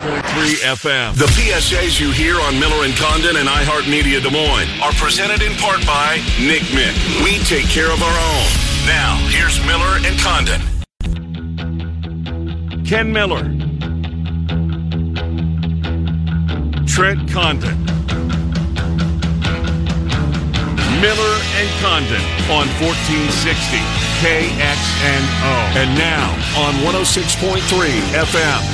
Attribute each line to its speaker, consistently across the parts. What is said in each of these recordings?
Speaker 1: 3 FM.
Speaker 2: The PSAs you hear on Miller and Condon and iHeartMedia Des Moines are presented in part by Nick Mick. We take care of our own. Now, here's Miller and Condon.
Speaker 1: Ken Miller. Trent Condon. Miller and Condon on 1460 KXNO. And now on 106.3 FM.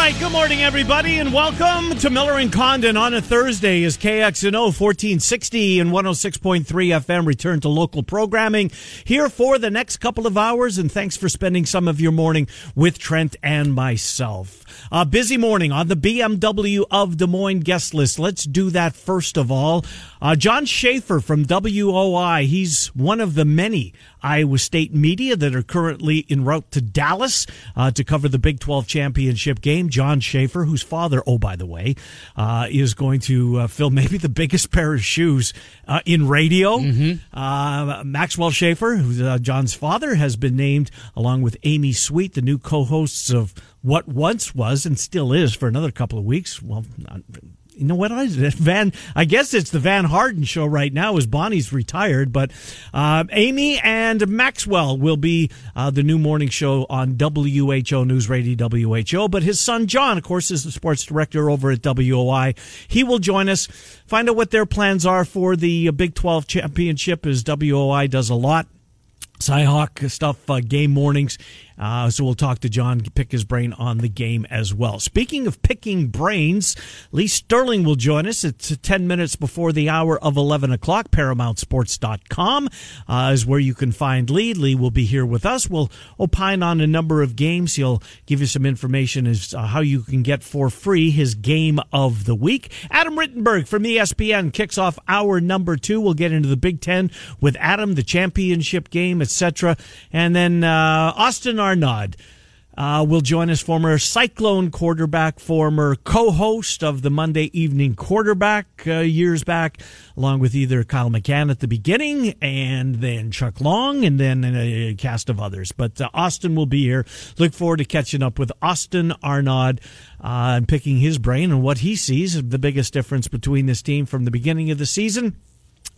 Speaker 3: Right, good morning, everybody, and welcome to Miller and Condon on a Thursday as KXNO 1460 and 106.3 FM return to local programming here for the next couple of hours. And thanks for spending some of your morning with Trent and myself. A busy morning on the BMW of Des Moines guest list. Let's do that first of all. Uh, John Schaefer from WOI. He's one of the many Iowa State media that are currently en route to Dallas uh, to cover the Big 12 championship game. John Schaefer, whose father, oh, by the way, uh, is going to uh, fill maybe the biggest pair of shoes uh, in radio. Uh, Maxwell Schaefer, who's uh, John's father, has been named, along with Amy Sweet, the new co hosts of what once was and still is for another couple of weeks. Well, you know what is it? Van, I guess it's the Van Harden show right now as Bonnie's retired, but, uh, Amy and Maxwell will be, uh, the new morning show on WHO News Radio WHO, but his son John, of course, is the sports director over at WOI. He will join us, find out what their plans are for the Big 12 championship as WOI does a lot. Cyhawk stuff, uh, game mornings. Uh, so we'll talk to John, pick his brain on the game as well. Speaking of picking brains, Lee Sterling will join us. It's 10 minutes before the hour of 11 o'clock. ParamountSports.com uh, is where you can find Lee. Lee will be here with us. We'll opine on a number of games. He'll give you some information as uh, how you can get for free his game of the week. Adam Rittenberg from ESPN kicks off hour number two. We'll get into the Big Ten with Adam, the championship game, etc. And then uh, Austin Arnaud uh, will join us, former Cyclone quarterback, former co-host of the Monday Evening Quarterback uh, years back, along with either Kyle McCann at the beginning and then Chuck Long and then a cast of others. But uh, Austin will be here. Look forward to catching up with Austin Arnaud uh, and picking his brain and what he sees the biggest difference between this team from the beginning of the season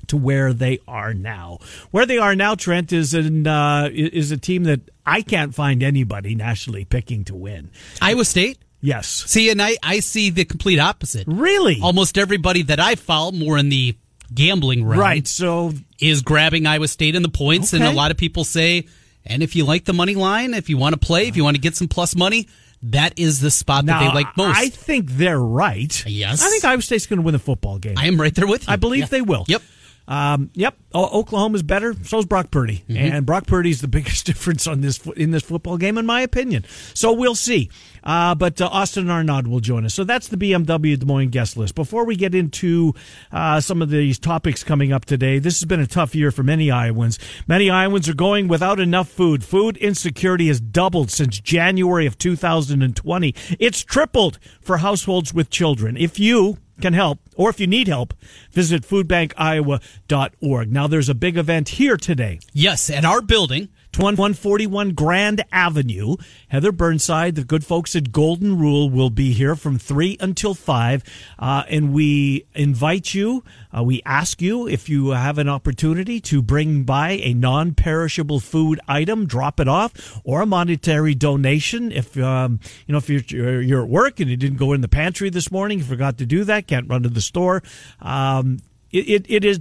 Speaker 3: to where they are now. Where they are now, Trent is an uh, is a team that I can't find anybody nationally picking to win.
Speaker 4: Iowa State?
Speaker 3: Yes,
Speaker 4: See, and I, I see the complete opposite.
Speaker 3: really,
Speaker 4: Almost everybody that I follow, more in the gambling realm,
Speaker 3: right. So
Speaker 4: is grabbing Iowa State in the points. And a lot of people say, and if you like the money line, if you want to play, if you want to get some plus money, that is the spot that they like most.
Speaker 3: I think they're right.
Speaker 4: Yes.
Speaker 3: I think Iowa State's going to win the football game.
Speaker 4: I am right there with you.
Speaker 3: I believe
Speaker 4: Yeah.
Speaker 3: they will.
Speaker 4: Yep.
Speaker 3: Um, yep. O- Oklahoma's better. So's Brock Purdy,
Speaker 4: Mm-hmm.
Speaker 3: and Brock Purdy's the biggest difference on this in this football game, in my opinion. So we'll see. Uh, but uh, Austin Arnaud will join us. So that's the BMW Des Moines guest list. Before we get into uh, some of these topics coming up today, this has been a tough year for many Iowans. Many Iowans are going without enough food. Food insecurity has doubled since January of 2020. It's tripled for households with children. If you can help, or if you need help, visit foodbankiowa.org. Now, there's a big event here today.
Speaker 4: Yes, at our building.
Speaker 3: 141 Grand Avenue. Heather Burnside, the good folks at Golden Rule will be here from 3 until 5. Uh, and we invite you, uh, we ask you if you have an opportunity to bring by a non perishable food item, drop it off, or a monetary donation. If, um, you know, if you're, you're, at work and you didn't go in the pantry this morning, you forgot to do that, can't run to the store. Um, it, it, it is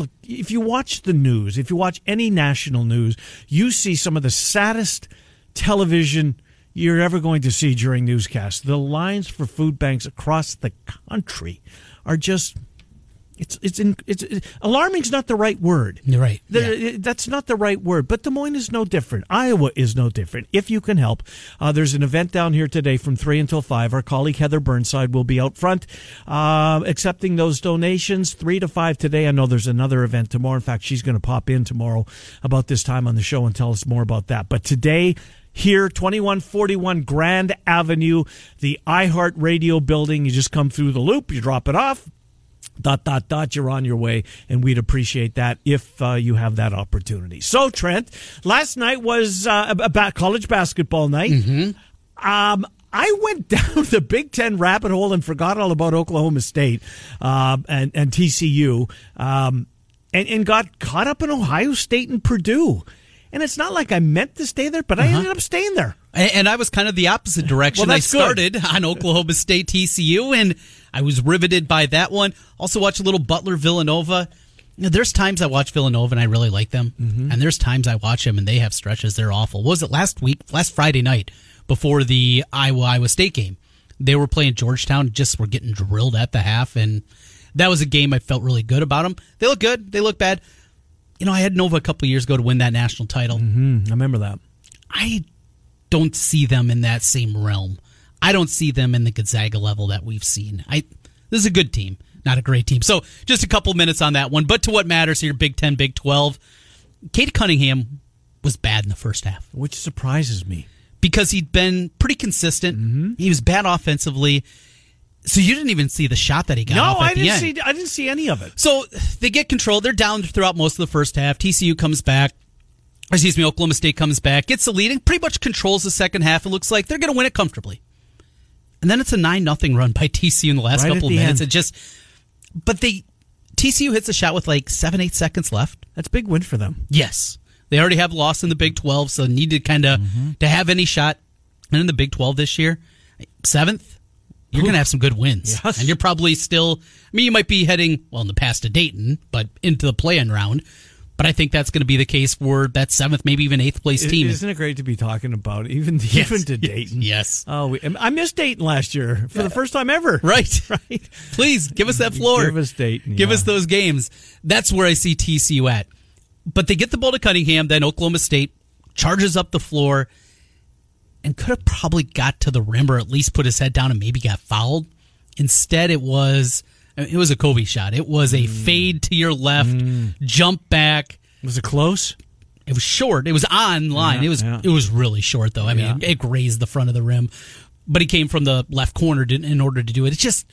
Speaker 3: look, if you watch the news, if you watch any national news, you see some of the saddest television you're ever going to see during newscasts. The lines for food banks across the country are just it's it's in, it's it, alarming's not the right word.
Speaker 4: You're right.
Speaker 3: The-
Speaker 4: Yeah.
Speaker 3: That's not the right word. But Des Moines is no different. Iowa is no different. If you can help, uh, there's an event down here today from three until five. Our colleague Heather Burnside will be out front uh, accepting those donations. Three to five today. I know there's another event tomorrow. In fact, she's going to pop in tomorrow about this time on the show and tell us more about that. But today. Here, 2141 Grand Avenue, the iHeart Radio building. You just come through the loop, you drop it off, dot dot dot you're on your way and we'd appreciate that if uh, you have that opportunity so trent last night was uh, about college basketball night um, I went down the Big Ten rabbit hole and forgot all about Oklahoma State um, and, and TCU um, and, and got caught up in Ohio State and Purdue. And it's not like I meant to stay there, but I ended up staying there.
Speaker 4: And and I was kind of the opposite direction.
Speaker 3: Well,
Speaker 4: I
Speaker 3: that's good.
Speaker 4: started on Oklahoma State TCU, and I was riveted by that one. Also, watch a little Butler Villanova. You know, there's times I watch Villanova and I really like them,
Speaker 3: Mm-hmm.
Speaker 4: and there's times I watch them and they have stretches they're awful. What was it last week, last Friday night before the Iowa Iowa State game? They were playing Georgetown, just were getting drilled at the half, and that was a game I felt really good about them. They look good, they look bad. You know, I had Nova a couple years ago to win that national title.
Speaker 3: I remember that.
Speaker 4: I don't see them in that same realm. I don't see them in the Gonzaga level that we've seen. I this is a good team, not a great team. So just a couple minutes on that one. But to what matters here, Big Ten, Big Twelve. Cade Cunningham was bad in the first half
Speaker 3: Which surprises me.
Speaker 4: because he'd been pretty consistent.
Speaker 3: Mm-hmm.
Speaker 4: He was bad offensively. So you didn't even see the shot that he got
Speaker 3: No, I
Speaker 4: the
Speaker 3: didn't see. I didn't see any of it.
Speaker 4: So they get control. They're down throughout most of the first half. TCU comes back. Excuse me, Oklahoma State comes back, gets the lead, and pretty much controls the second half. It looks like they're going to win it comfortably. And then it's a nine nothing run by TCU in the last
Speaker 3: Right
Speaker 4: couple of minutes.
Speaker 3: end.
Speaker 4: It just, but they TCU hits a shot with like seven eight seconds left.
Speaker 3: That's a big win for them.
Speaker 4: Yes, they already have lost in the Big Twelve, so need to kind of mm-hmm. to have any shot. And in the Big Twelve this year, seventh, you're going to have some good wins,
Speaker 3: Yes.
Speaker 4: and you're probably still. I mean, you might be heading well in the past to Dayton, but into the play-in round. But I think that's going to be the case for that seventh, maybe even eighth place team.
Speaker 3: Isn't it great to be talking about even
Speaker 4: Yes.
Speaker 3: even to Dayton?
Speaker 4: Yes.
Speaker 3: Oh, we, I missed Dayton last year for the first time ever.
Speaker 4: Right.
Speaker 3: right.
Speaker 4: Please give us that floor.
Speaker 3: Give us Dayton,
Speaker 4: Give
Speaker 3: yeah.
Speaker 4: us those games. That's where I see TCU at. But they get the ball to Cunningham, then Oklahoma State charges up the floor and could have probably got to the rim or at least put his head down and maybe got fouled. Instead, it was it was a Kobe shot. It was
Speaker 3: Mm.
Speaker 4: a fade to your left, jump back.
Speaker 3: Was it close?
Speaker 4: It was short. It was on line.
Speaker 3: Yeah,
Speaker 4: it was
Speaker 3: yeah.
Speaker 4: it was really short though. I mean, it, it grazed the front of the rim, but he came from the left corner to, in order to do it. It's just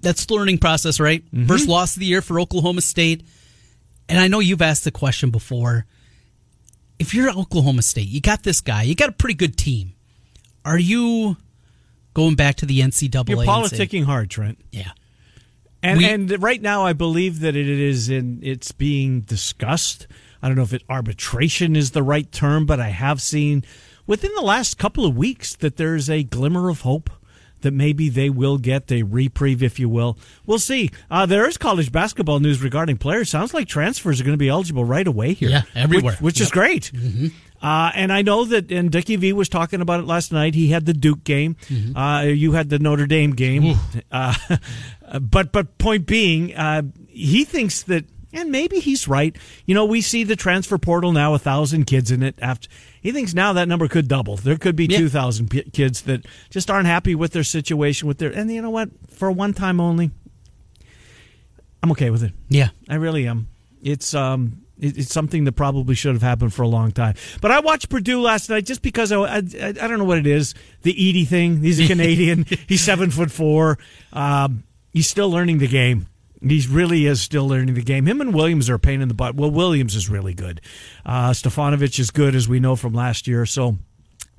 Speaker 4: that's the learning process, right?
Speaker 3: Mm-hmm.
Speaker 4: First loss of the year for Oklahoma State, and I know you've asked the question before. If you're Oklahoma State, you got this guy, you got a pretty good team. Are you going back to the NCAA?
Speaker 3: You're politicking hard, Trent.
Speaker 4: yeah.
Speaker 3: And
Speaker 4: We-
Speaker 3: and right now, I believe that it is in. It's being discussed. I don't know if it arbitration is the right term, but I have seen within the last couple of weeks that there's a glimmer of hope that maybe they will get a reprieve, if you will. We'll see. Uh, there is college basketball news regarding players. Sounds like transfers are going to be eligible right away here.
Speaker 4: Yeah, everywhere.
Speaker 3: which, which is
Speaker 4: Yep.
Speaker 3: great. Uh, and I know that, and Dickie V was talking about it last night. He had the Duke game. Uh, you had the Notre Dame game. Uh, but but point being, uh, he thinks that, and maybe he's right. You know, we see the transfer portal now, a thousand kids in it. After he thinks now that number could double. There could be
Speaker 4: Yeah.
Speaker 3: two thousand p- kids that just aren't happy with their situation with their. And you know what? For one time only, I'm okay with it.
Speaker 4: Yeah.
Speaker 3: I really am. It's um, it, it's something that probably should have happened for a long time. But I watched Purdue last night just because I, I, I don't know what it is. The Edey thing. He's a Canadian. he's seven foot four. Um, he's still learning the game. He really is still learning the game. Him and Williams are a pain in the butt. Well, Williams is really good. Uh, Stefanovic is good, as we know from last year. So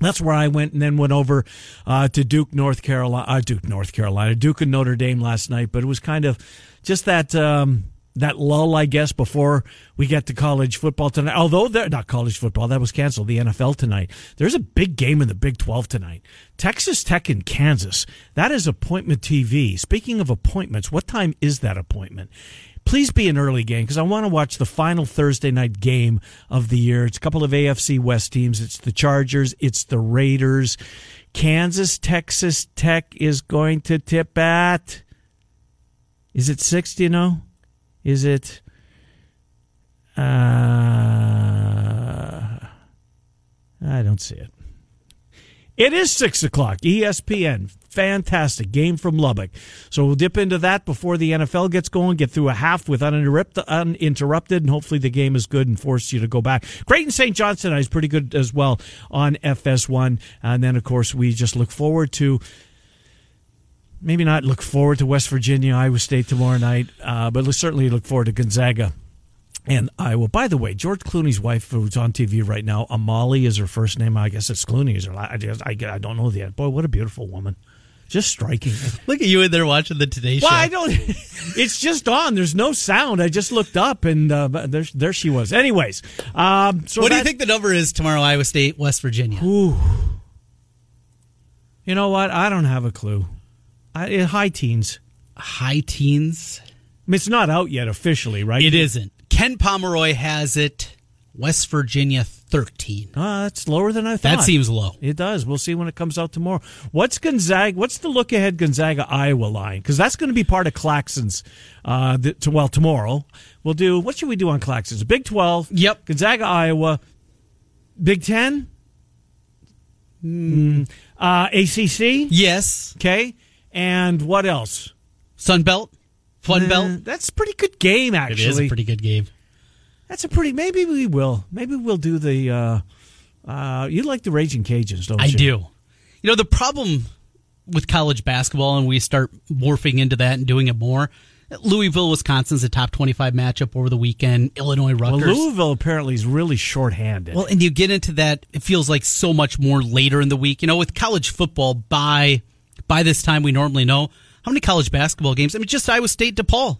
Speaker 3: that's where I went, and then went over uh, to Duke, North Carolina. Uh, Duke, North Carolina. Duke and Notre Dame last night, but it was kind of just that um, that lull, I guess, before we get to college football tonight. Although they're not college football, that was canceled. The NFL tonight. There's a big game in the Big Twelve tonight. Texas Tech and Kansas. That is appointment TV. Speaking of appointments, what time is that appointment? Please be an early game because I want to watch the final Thursday night game of the year. It's a couple of AFC West teams. It's the Chargers. It's the Raiders. Kansas, Texas Tech is going to tip at Is it six? You know? Is it? Uh, I don't see it. It is six o'clock. ESPN. Fantastic game from Lubbock. So we'll dip into that before the NFL gets going. Get through a half with uninterrupted, and hopefully the game is good and force you to go back. Creighton St. John tonight is pretty good as well on FS1. And then of course we just look forward to maybe not look forward to West Virginia, Iowa State tomorrow night, uh, but let's certainly look forward to Gonzaga and Iowa. By the way, George Clooney's wife, who's on TV right now, Amali is her first name. I guess it's Clooney. Is her? I, just- I, I don't know yet. Boy, what a beautiful woman. Just striking.
Speaker 4: Look at you in there watching the Today Show.
Speaker 3: Well, I don't. It's just on. There's no sound. I just looked up and uh, there, there she was. Anyways, um, so
Speaker 4: what do you think the number is tomorrow? Iowa State, West Virginia.
Speaker 3: Ooh. You know what? I don't have a clue. I, eh, high teens.
Speaker 4: High teens.
Speaker 3: I mean, it's not out yet officially, right?
Speaker 4: It isn't. Ken Pomeroy has it. West Virginia, thirteen.
Speaker 3: Uh, that's lower than I thought.
Speaker 4: That seems low.
Speaker 3: It does. We'll see when it comes out tomorrow. What's Gonzaga? What's the look ahead Gonzaga Iowa line? Because that's going to be part of Claxon's. Uh, th- to, well, tomorrow we'll do. What should we do on Claxon's? Big Twelve.
Speaker 4: Yep.
Speaker 3: Gonzaga Iowa. Big Ten. Mm, uh, ACC.
Speaker 4: Yes.
Speaker 3: Okay. And what else?
Speaker 4: Sun Belt, Fun
Speaker 3: Uh,
Speaker 4: Belt.
Speaker 3: that's a pretty good game, actually.
Speaker 4: is a pretty good game.
Speaker 3: that's a pretty. Maybe we will. Maybe we'll do the. Uh, uh, you like the Raging Cajuns, don't
Speaker 4: I
Speaker 3: you?
Speaker 4: I do. You know the problem with college basketball, and we start morphing into that and doing it more. Louisville, Wisconsin's a top twenty-five matchup over the weekend. Illinois,
Speaker 3: Well,
Speaker 4: Rutgers.
Speaker 3: Louisville apparently is really shorthanded.
Speaker 4: Well, and you get into that, it feels like so much more later in the week. You know, with college football, by by this time we normally know how many college basketball games. I mean, just Iowa State DePaul,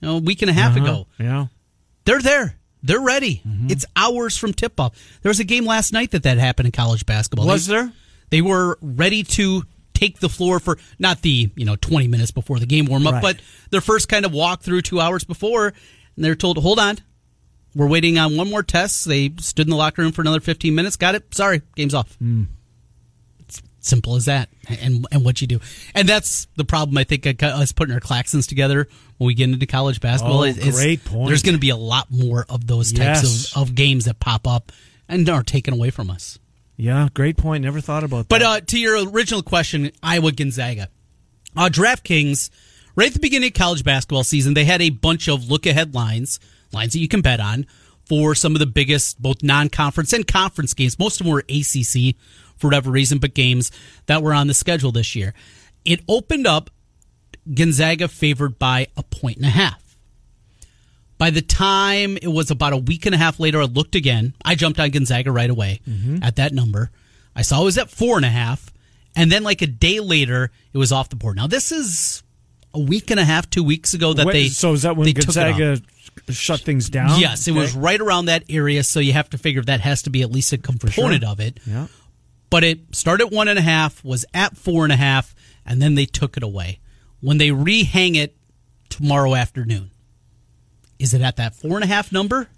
Speaker 4: you know, a week and a half
Speaker 3: Uh-huh.
Speaker 4: ago.
Speaker 3: Yeah.
Speaker 4: They're there. They're ready.
Speaker 3: Mm-hmm.
Speaker 4: It's hours from tip off. There was a game last night that that happened in college basketball.
Speaker 3: Was
Speaker 4: They-
Speaker 3: there?
Speaker 4: They were ready to take the floor for not the you know 20 minutes before the game warm up,
Speaker 3: Right.
Speaker 4: but their first kind of walk through two hours before, and they're told, "Hold on, we're waiting on one more test." They stood in the locker room for another 15 minutes. Got it. Sorry, game's off.
Speaker 3: Hmm.
Speaker 4: Simple as that, and and what you do, and that's the problem. I think uh, us putting our claxons together when we get into college basketball.
Speaker 3: Oh, great point.
Speaker 4: There's going to be a lot more of those types
Speaker 3: Yes.
Speaker 4: of, of games that pop up and are taken away from us.
Speaker 3: Yeah, great point. Never thought about
Speaker 4: But
Speaker 3: that.
Speaker 4: uh, to your original question, Iowa Gonzaga, uh, DraftKings, right at the beginning of college basketball season, they had a bunch of look ahead lines, lines that you can bet on for some of the biggest, both non conference and conference games. Most of them were ACC for whatever reason, but games that were on the schedule this year. It opened up Gonzaga favored by a point and a half. By the time it was about a week and a half later, I looked again. I jumped on Gonzaga right away mm-hmm. at that number. I saw it was at four and a half. And then, like a day later, it was off the board. Now, this is a week and a half, two weeks ago that
Speaker 3: Wait,
Speaker 4: they.
Speaker 3: so is that when
Speaker 4: they took it off.
Speaker 3: Gonzaga shut things down?
Speaker 4: Yes, it was right around that area. So you have to figure that has to be at least a component of it.
Speaker 3: Yeah.
Speaker 4: But it started at one and a half, was at four and a half, and then they took it away. When they rehang it tomorrow afternoon, is it at that four and a half number?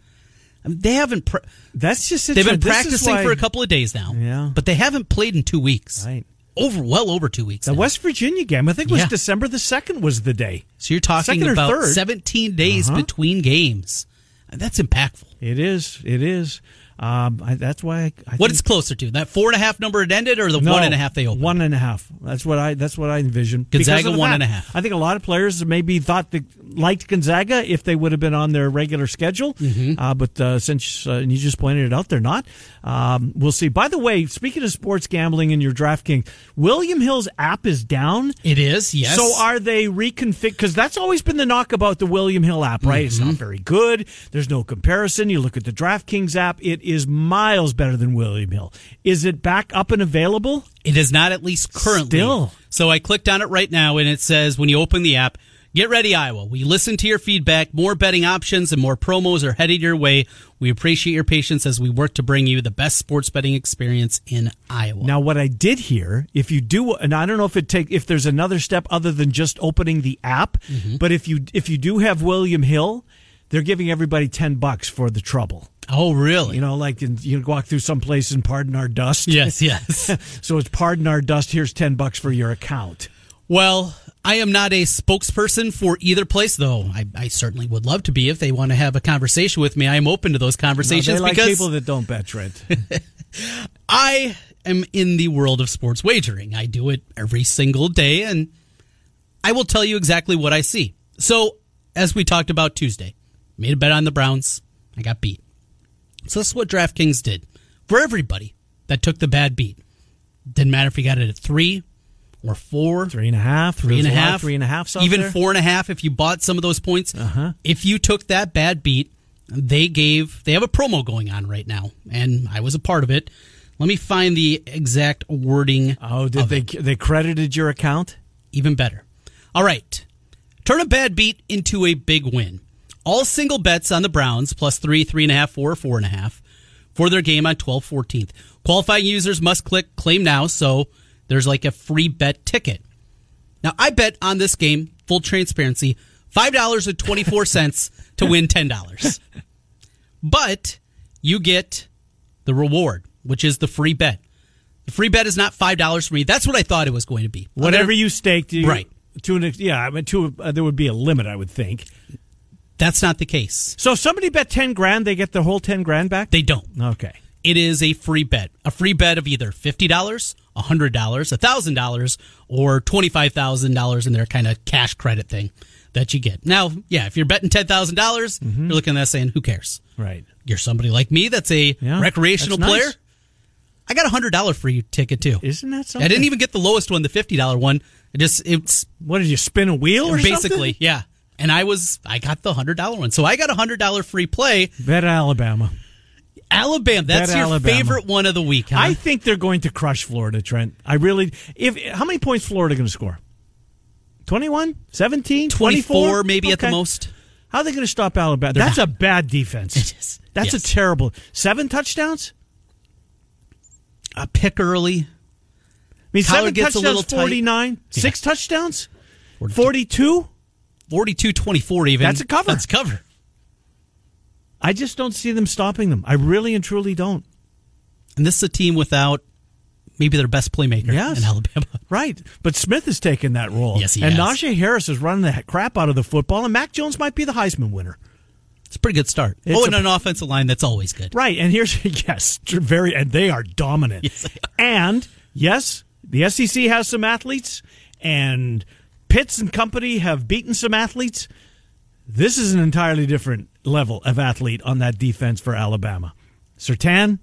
Speaker 4: I mean, they haven't. Pr-
Speaker 3: That's just
Speaker 4: they've been practicing
Speaker 3: why-
Speaker 4: for a couple of days now.
Speaker 3: Yeah.
Speaker 4: but they haven't played in two weeks.
Speaker 3: Right.
Speaker 4: Over well over two weeks.
Speaker 3: The
Speaker 4: now.
Speaker 3: West Virginia game, I think, was
Speaker 4: Yeah.
Speaker 3: December the second was the day.
Speaker 4: So you're talking
Speaker 3: Second
Speaker 4: about 17 days
Speaker 3: Uh-huh.
Speaker 4: between games. That's impactful.
Speaker 3: It is. It is. Um, I, that's why. I, I
Speaker 4: What it's closer to that four and a half number it ended, or the
Speaker 3: No,
Speaker 4: one and a half they opened.
Speaker 3: One and a half. That's what I. That's what I envision.
Speaker 4: Gonzaga,
Speaker 3: Because of
Speaker 4: one
Speaker 3: that.
Speaker 4: and a half.
Speaker 3: I think a lot of players maybe thought they liked Gonzaga if they would have been on their regular schedule.
Speaker 4: Mm-hmm.
Speaker 3: Uh, but uh, since uh, and you just pointed it out, they're not. Um, we'll see. By the way, speaking of sports gambling and your DraftKings, William Hill's app is down.
Speaker 4: It is, yes.
Speaker 3: So are they reconfig? Because that's always been the knock about the William Hill app, right? It's
Speaker 4: Mm-hmm.
Speaker 3: not very good. There's no comparison. You look at the DraftKings app; it is miles better than William Hill. Is it back up and available?
Speaker 4: It is not at least currently.
Speaker 3: Still.
Speaker 4: So I clicked on it right now, and it says when you open the app, get ready, Iowa. We listen to your feedback. More betting options and more promos are headed your way. We appreciate your patience as we work to bring you the best sports betting experience in Iowa.
Speaker 3: Now, what I did hear, if you do, and I don't know if it take if there's another step other than just opening the app,
Speaker 4: Mm-hmm.
Speaker 3: but if you if you do have William Hill, they're giving everybody ten bucks for the trouble.
Speaker 4: oh, really?
Speaker 3: You know, like in, you walk through some place and pardon our dust.
Speaker 4: yes, yes.
Speaker 3: so it's pardon our dust. Here's ten bucks for your account.
Speaker 4: well, I am not a spokesperson for either place, though. I, I certainly would love to be if they want to have a conversation with me. I am open to those
Speaker 3: No,
Speaker 4: conversations
Speaker 3: like
Speaker 4: because
Speaker 3: people that don't bet, Trent.
Speaker 4: I am in the world of sports wagering. I do it every single day, and I will tell you exactly what I see. So, as we talked about Tuesday, made a bet on the Browns. I got beat. So, this is what DraftKings did for everybody that took the bad beat. Didn't matter if you got it at three or four,
Speaker 3: three and a half,
Speaker 4: three and a
Speaker 3: There's lot of
Speaker 4: half,
Speaker 3: three and a half.
Speaker 4: even four and a half. If you bought some of those points,
Speaker 3: Uh-huh.
Speaker 4: if you took that bad beat, they gave they have a promo going on right now, and I was a part of it. Let me find the exact wording.
Speaker 3: Oh, did they?
Speaker 4: it.
Speaker 3: They credited your account.
Speaker 4: Even better. All right, turn a bad beat into a big win. All single bets on the Browns plus three, three and a half, four, four and a half for their game on 12 14th. Qualifying users must click claim now, so there's like a free bet ticket. Now, I bet on this game, full transparency, $5.24 to win $10. But you get the reward, which is the free bet. The free bet is not $5 for me. That's what I thought it was going to be.
Speaker 3: Whatever you staked, you,
Speaker 4: Right.
Speaker 3: To an, yeah, I mean, to uh, there would be a limit, I would think.
Speaker 4: That's not the case.
Speaker 3: So if somebody bet ten grand, they get the whole ten grand back.
Speaker 4: They don't.
Speaker 3: okay.
Speaker 4: It is a free bet. A free bet of either $50, $100, $1,000, or $25,000 in their kind of cash credit thing that you get. Now, yeah, if you're betting $10,000, dollars
Speaker 3: Mm-hmm.
Speaker 4: you're looking at that saying, who cares?
Speaker 3: Right.
Speaker 4: You're somebody like me that's a
Speaker 3: Yeah,
Speaker 4: recreational
Speaker 3: that's nice.
Speaker 4: player. I got a $100 free ticket too.
Speaker 3: Isn't that something?
Speaker 4: I didn't even get the lowest one, the $50 one. It just, it's
Speaker 3: What did you spin a wheel or
Speaker 4: basically,
Speaker 3: something?
Speaker 4: yeah. And I was, I got the $100 one. So I got a $100 free play.
Speaker 3: Bet Alabama.
Speaker 4: Alabama, that's
Speaker 3: Bet
Speaker 4: your
Speaker 3: Alabama.
Speaker 4: favorite one of the week, huh?
Speaker 3: I think they're going to crush Florida, Trent. I really. If how many points Florida going to score? 21, 17,
Speaker 4: 24
Speaker 3: 24?
Speaker 4: maybe at the most.
Speaker 3: How are they going to stop Alabama?
Speaker 4: They're
Speaker 3: That's
Speaker 4: not.
Speaker 3: a bad defense.
Speaker 4: It is.
Speaker 3: That's
Speaker 4: Yes.
Speaker 3: a terrible. Seven touchdowns.
Speaker 4: a pick early.
Speaker 3: I mean,
Speaker 4: Tyler
Speaker 3: seven
Speaker 4: gets a
Speaker 3: touchdowns,
Speaker 4: little tight.
Speaker 3: 49.
Speaker 4: Yeah.
Speaker 3: Six touchdowns,
Speaker 4: 42.
Speaker 3: 42.
Speaker 4: 42 24 even.
Speaker 3: That's a cover.
Speaker 4: That's a cover.
Speaker 3: I just don't see them stopping them. I really and truly don't.
Speaker 4: And this is a team without maybe their best playmaker
Speaker 3: Yes.
Speaker 4: in Alabama.
Speaker 3: Right. But Smith has taken that role.
Speaker 4: Yes, he
Speaker 3: and
Speaker 4: has.
Speaker 3: Najee Harris is running the crap out of the football, and Mac Jones might be the Heisman winner.
Speaker 4: It's a pretty good start.
Speaker 3: It's
Speaker 4: oh, and
Speaker 3: a-
Speaker 4: an offensive line that's always good.
Speaker 3: Right. And here's, yes, very, and they are dominant.
Speaker 4: Yes, they
Speaker 3: And, yes, the SEC has some athletes, and Pitts and company have beaten some athletes. This is an entirely different level of athlete on that defense for Alabama. Surtain,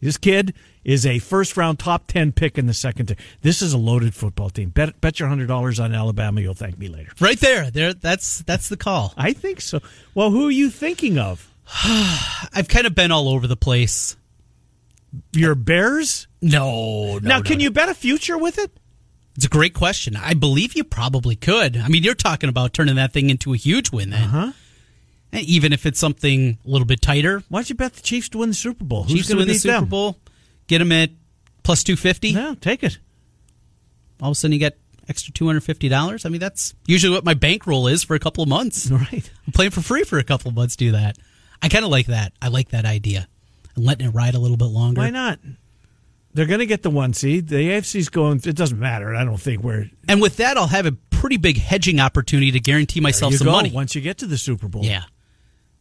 Speaker 3: this kid is a first round top 10 pick in the second. T- this is a loaded football team. Bet, bet your $100 on Alabama. You'll thank me later.
Speaker 4: Right there. There that's that's the call.
Speaker 3: I think so. Well, who are you thinking of?
Speaker 4: I've kind of been all over the place.
Speaker 3: Your Bears?
Speaker 4: No, no.
Speaker 3: now,
Speaker 4: no,
Speaker 3: can
Speaker 4: no.
Speaker 3: you bet a future with it?
Speaker 4: It's a great question. I believe you probably could. I mean, you're talking about turning that thing into a huge win then.
Speaker 3: Uh-huh.
Speaker 4: And Even if it's something a little bit tighter.
Speaker 3: Why don't you bet the Chiefs to win the Super Bowl? Who's
Speaker 4: Chiefs to win the Super
Speaker 3: them?
Speaker 4: Bowl, get them at plus 250.
Speaker 3: Yeah, take it.
Speaker 4: all of a sudden you get extra two hundred fifty dollars. I mean, that's usually what my bankroll is for a couple of months.
Speaker 3: Right.
Speaker 4: I'm playing for free for a couple of months. Do that. I kind of like that. I like that idea. I'm letting it ride a little bit longer.
Speaker 3: Why not? They're going to get the one seed. The AFC's going. It doesn't matter. I don't think we're.
Speaker 4: And with that, I'll have a pretty big hedging opportunity to guarantee myself some
Speaker 3: go,
Speaker 4: money.
Speaker 3: once you get to the Super Bowl.
Speaker 4: Yeah,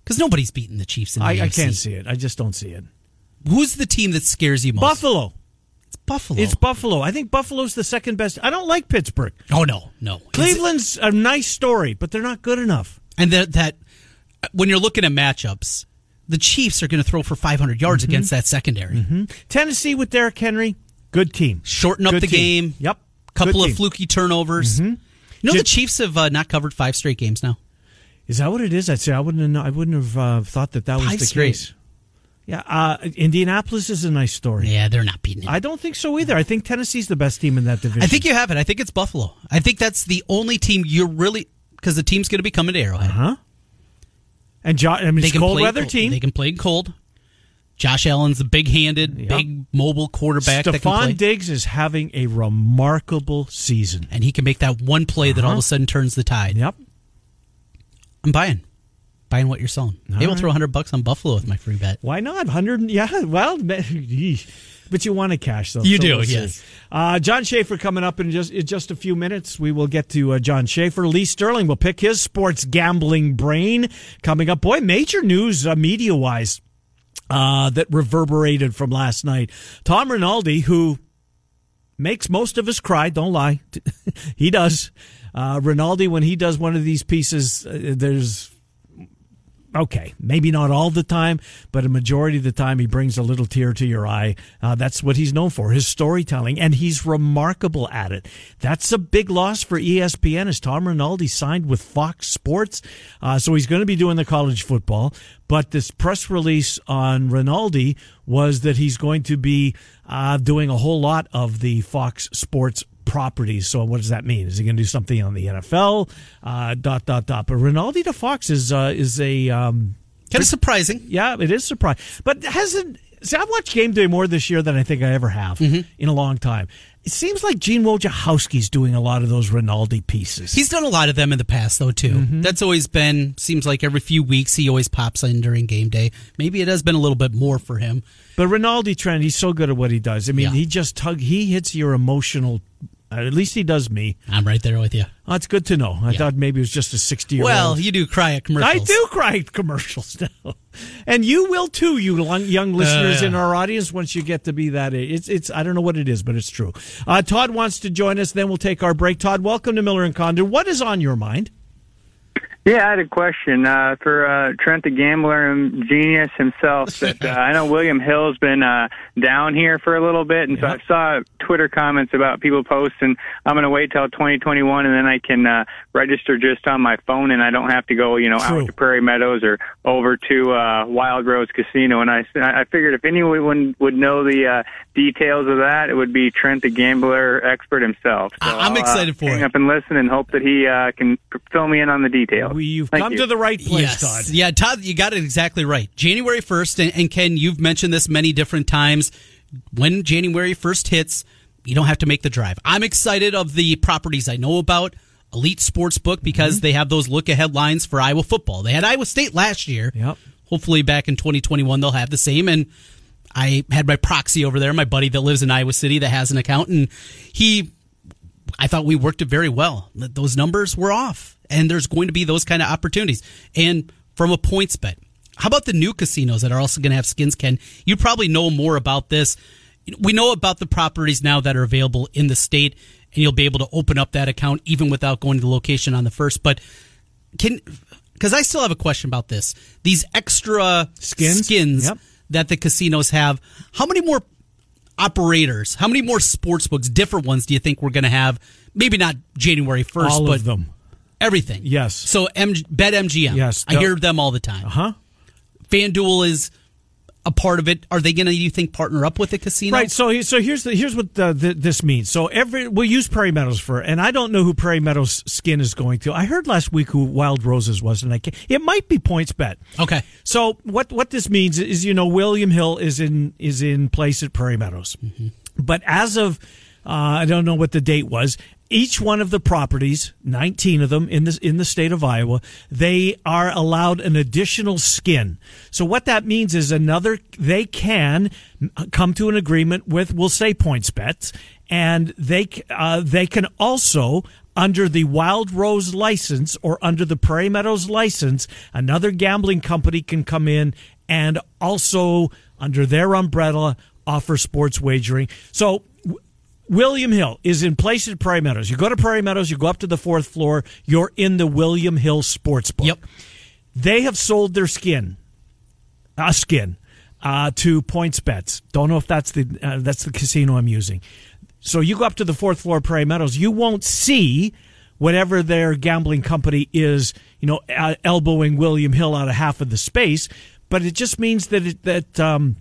Speaker 4: because nobody's beating the Chiefs in the
Speaker 3: I, I can't see it. I just don't see it.
Speaker 4: Who's the team that scares you most?
Speaker 3: Buffalo.
Speaker 4: It's Buffalo.
Speaker 3: It's Buffalo. I think Buffalo's the second best. I don't like Pittsburgh.
Speaker 4: oh no, no.
Speaker 3: Cleveland's a nice story, but they're not good enough.
Speaker 4: and that that when you're looking at matchups, the Chiefs are going to throw for 500 yards
Speaker 3: Mm-hmm.
Speaker 4: against that secondary.
Speaker 3: Tennessee with Derrick Henry, good team.
Speaker 4: Shorten up
Speaker 3: Good
Speaker 4: the
Speaker 3: team.
Speaker 4: game.
Speaker 3: Yep.
Speaker 4: couple
Speaker 3: Good
Speaker 4: of
Speaker 3: team. Mm-hmm.
Speaker 4: fluky turnovers. You know the Chiefs have uh, not covered five straight games now.
Speaker 3: Is that what it is? I'd say I wouldn't. Have, I wouldn't have uh, thought that that was the case. Yeah, uh, Indianapolis is a nice story.
Speaker 4: Yeah, they're not beating it.
Speaker 3: I don't think so either. I think Tennessee's the best team in that division.
Speaker 4: I think you have it. I think it's Buffalo. I think that's the only team you're really because the team's going to be coming to Arrowhead.
Speaker 3: huh? And jo- I mean,
Speaker 4: They
Speaker 3: it's cold
Speaker 4: play
Speaker 3: weather
Speaker 4: cold.
Speaker 3: team.
Speaker 4: They can play cold. Josh Allen's the big-handed,
Speaker 3: Yep.
Speaker 4: big mobile quarterback that can play,
Speaker 3: Stefon Diggs is having a remarkable season.
Speaker 4: and he can make that one play that all of
Speaker 3: Uh-huh.
Speaker 4: a sudden turns the tide.
Speaker 3: Yep.
Speaker 4: I'm buying, buying what you're selling. Maybe I'll
Speaker 3: right.
Speaker 4: throw 100 bucks on Buffalo with my free bet.
Speaker 3: Why not? Hundred? Yeah. Well, But you want to cash though.
Speaker 4: You
Speaker 3: so
Speaker 4: do,
Speaker 3: we'll
Speaker 4: yes.
Speaker 3: Uh, John Schaefer coming up in just in just a few minutes. We will get to uh, John Schaefer. Lee Sterling will pick his sports gambling brain coming up. Boy, major news uh, media wise uh, that reverberated from last night. Tom Rinaldi, who makes most of us cry. Don't lie, he does. Uh, Rinaldi, when he does one of these pieces, uh, there's okay, maybe not all the time, but a majority of the time he brings a little tear to your eye. Uh, that's what he's known for, his storytelling, and he's remarkable at it. That's a big loss for ESPN as Tom Rinaldi signed with Fox Sports. Uh, so he's going to be doing the college football. But this press release on Rinaldi was that he's going to be uh, doing a whole lot of the Fox Sports properties. So what does that mean? Is he going to do something on the NFL? Uh, dot dot dot. But Rinaldi to Fox is uh, is a um,
Speaker 4: Kind of surprising.
Speaker 3: yeah, it is surprising. But hasn't see I've watched game day more this year than I think I ever have
Speaker 4: Mm-hmm.
Speaker 3: in a long time. It seems like Gene Wojciechowski's doing a lot of those Rinaldi pieces.
Speaker 4: He's done a lot of them in the past, though, too.
Speaker 3: Mm-hmm.
Speaker 4: That's always been, seems like every few weeks he always pops in during game day. Maybe it has been a little bit more for him.
Speaker 3: But Rinaldi Trent, he's so good at what he does. I mean,
Speaker 4: Yeah.
Speaker 3: he just tug he hits your emotional. Uh, at least he does me.
Speaker 4: I'm right there with you.
Speaker 3: Oh, it's good to know. I
Speaker 4: Yeah.
Speaker 3: thought maybe it was just a sixty year old.
Speaker 4: Well, you do cry at commercials.
Speaker 3: I do cry at commercials now, and you will too, you young listeners
Speaker 4: yeah.
Speaker 3: in our audience. Once you get to be that age, it's it's I don't know what it is, but it's true. Uh, Todd wants to join us. Then we'll take our break. Todd, welcome to Miller and Condon. What is on your mind?
Speaker 5: Yeah, I had a question uh, for uh, Trent the Gambler and genius himself. That uh, I know William Hill's been uh, down here for a little bit, and so I saw Twitter comments about people posting. I'm going to wait till 2021, and then I can uh, register just on my phone, and I don't have to go, you know,
Speaker 3: True.
Speaker 5: out to Prairie Meadows or over to uh, Wild Rose Casino. And I, I figured if anyone would know the uh, details of that, it would be Trent the Gambler expert himself. So
Speaker 4: I'm
Speaker 5: uh,
Speaker 4: excited for
Speaker 5: hang
Speaker 4: it.
Speaker 5: up and listen, and hope that he uh, can fill me in on the details.
Speaker 3: We, you've
Speaker 5: Thank
Speaker 3: come
Speaker 5: you.
Speaker 3: to the right place,
Speaker 4: yes.
Speaker 3: Todd.
Speaker 4: Yeah, Todd, you got it exactly right. January 1st, and, and Ken, you've mentioned this many different times. When January 1st hits, you don't have to make the drive. I'm excited of the properties I know about. Elite Sportsbook because
Speaker 3: Mm-hmm.
Speaker 4: they have those look ahead lines for Iowa football. They had Iowa State last year.
Speaker 3: Yep.
Speaker 4: Hopefully back in 2021 they'll have the same and I had my proxy over there, my buddy that lives in Iowa City that has an account and he I thought we worked it very well. Those numbers were off, and there's going to be those kind of opportunities. And from a points bet, how about the new casinos that are also going to have skins? Ken, you probably know more about this. We know about the properties now that are available in the state, and you'll be able to open up that account even without going to the location on the first. But can because I still have a question about this. These extra
Speaker 3: Skins?
Speaker 4: skins
Speaker 3: Yep.
Speaker 4: that the casinos have. How many more operators? How many more sports books, different ones, do you think we're going to have? Maybe not January first,
Speaker 3: All
Speaker 4: but
Speaker 3: of them.
Speaker 4: everything.
Speaker 3: Yes.
Speaker 4: So M- Bet MGM.
Speaker 3: Yes.
Speaker 4: I hear them all the time.
Speaker 3: Uh huh?
Speaker 4: FanDuel is a part of it. Are they going to, you think, partner up with the casino?
Speaker 3: Right. So, so here's the here's what the, the, this means. So every we'll use Prairie Meadows for, and I don't know who Prairie Meadows skin is going to. I heard last week who Wild Roses was, and I can't, it might be Points Bet.
Speaker 4: Okay.
Speaker 3: So what what this means is you know William Hill is in is in place at Prairie Meadows, but as of uh, I don't know what the date was. Each one of the properties, nineteen of them in the in the state of Iowa, they are allowed an additional skin. So what that means is another they can come to an agreement with, we'll say points bets, and they uh, they can also under the Wild Rose license or under the Prairie Meadows license, another gambling company can come in and also under their umbrella offer sports wagering. So William Hill is in place at Prairie Meadows. You go to Prairie Meadows, you go up to the fourth floor, you're in the William Hill Sportsbook.
Speaker 4: Yep.
Speaker 3: They have sold their skin, a skin, uh, to Points Bets. Don't know if that's the uh, that's the casino I'm using. So you go up to the fourth floor of Prairie Meadows, you won't see whatever their gambling company is, you know, uh, elbowing William Hill out of half of the space. But it just means that it, that um,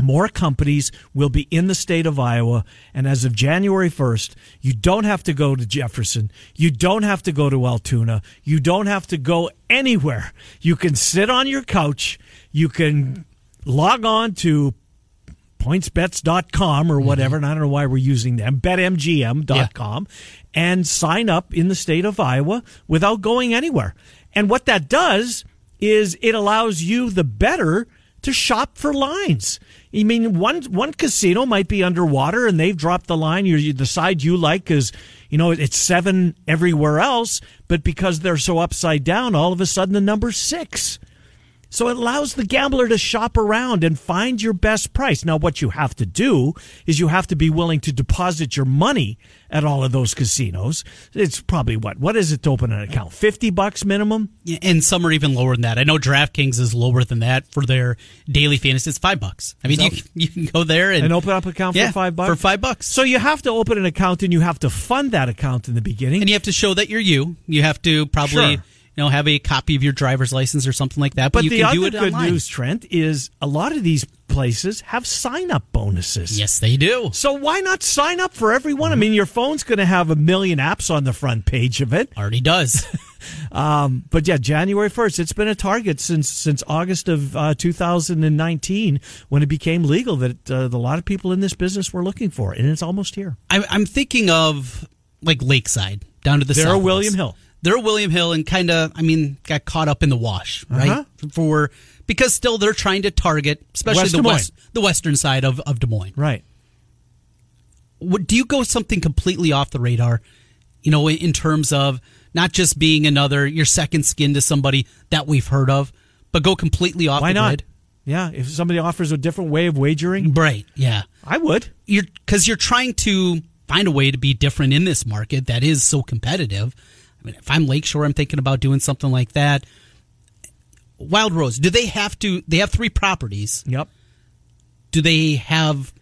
Speaker 3: more companies will be in the state of Iowa. And as of January 1st, you don't have to go to Jefferson. You don't have to go to Altoona. You don't have to go anywhere. You can sit on your couch. You can log on to pointsbets.com or whatever, and I don't know why we're using them, betmgm.com, and sign up in the state of Iowa without going anywhere. And what that does is it allows you, the better, to shop for lines. I mean, one one casino might be underwater and they've dropped the line. You, the side you like because you know it's seven everywhere else, but because they're so upside down, all of a sudden the number's six. So it allows the gambler to shop around and find your best price. Now, what you have to do is you have to be willing to deposit your money at all of those casinos. It's probably what? What is it to open an account? 50 bucks minimum?
Speaker 4: Yeah, and some are even lower than that. I know DraftKings is lower than that for their daily fantasy. It's five bucks. I mean, you, you can go there and,
Speaker 3: and open up an account
Speaker 4: yeah,
Speaker 3: for five bucks?
Speaker 4: For five bucks.
Speaker 3: So you have to open an account and you have to fund that account in the beginning.
Speaker 4: And you have to show that you're you. You have to probably. Sure know, have a copy of your driver's license or something like that. But,
Speaker 3: but
Speaker 4: you
Speaker 3: the
Speaker 4: can
Speaker 3: other
Speaker 4: do it
Speaker 3: good
Speaker 4: online.
Speaker 3: news, Trent, is a lot of these places have sign up bonuses.
Speaker 4: Yes, they do.
Speaker 3: So why not sign up for everyone? I mean, your phone's going to have a million apps on the front page of it.
Speaker 4: Already does.
Speaker 3: um, but yeah, January first, it's been a target since since August of uh, 2019 when it became legal that uh, a lot of people in this business were looking for, and it's almost here.
Speaker 4: I'm, I'm thinking of like Lakeside down to the
Speaker 3: there,
Speaker 4: south.
Speaker 3: William Hill
Speaker 4: they're William Hill and kind of, I mean, got caught up in the wash, right? Uh-huh. For because still they're trying to target, especially West the west, the western side of of Des Moines,
Speaker 3: right?
Speaker 4: What, do you go something completely off the radar? You know, in terms of not just being another your second skin to somebody that we've heard of, but go completely off
Speaker 3: Why
Speaker 4: the
Speaker 3: not?
Speaker 4: grid.
Speaker 3: Yeah, if somebody offers a different way of wagering,
Speaker 4: right? Yeah,
Speaker 3: I would.
Speaker 4: You're because you're trying to find a way to be different in this market that is so competitive. I mean, if I'm Lakeshore, I'm thinking about doing something like that. Wild Rose, do they have to? They have three properties.
Speaker 3: Yep.
Speaker 4: Do they have,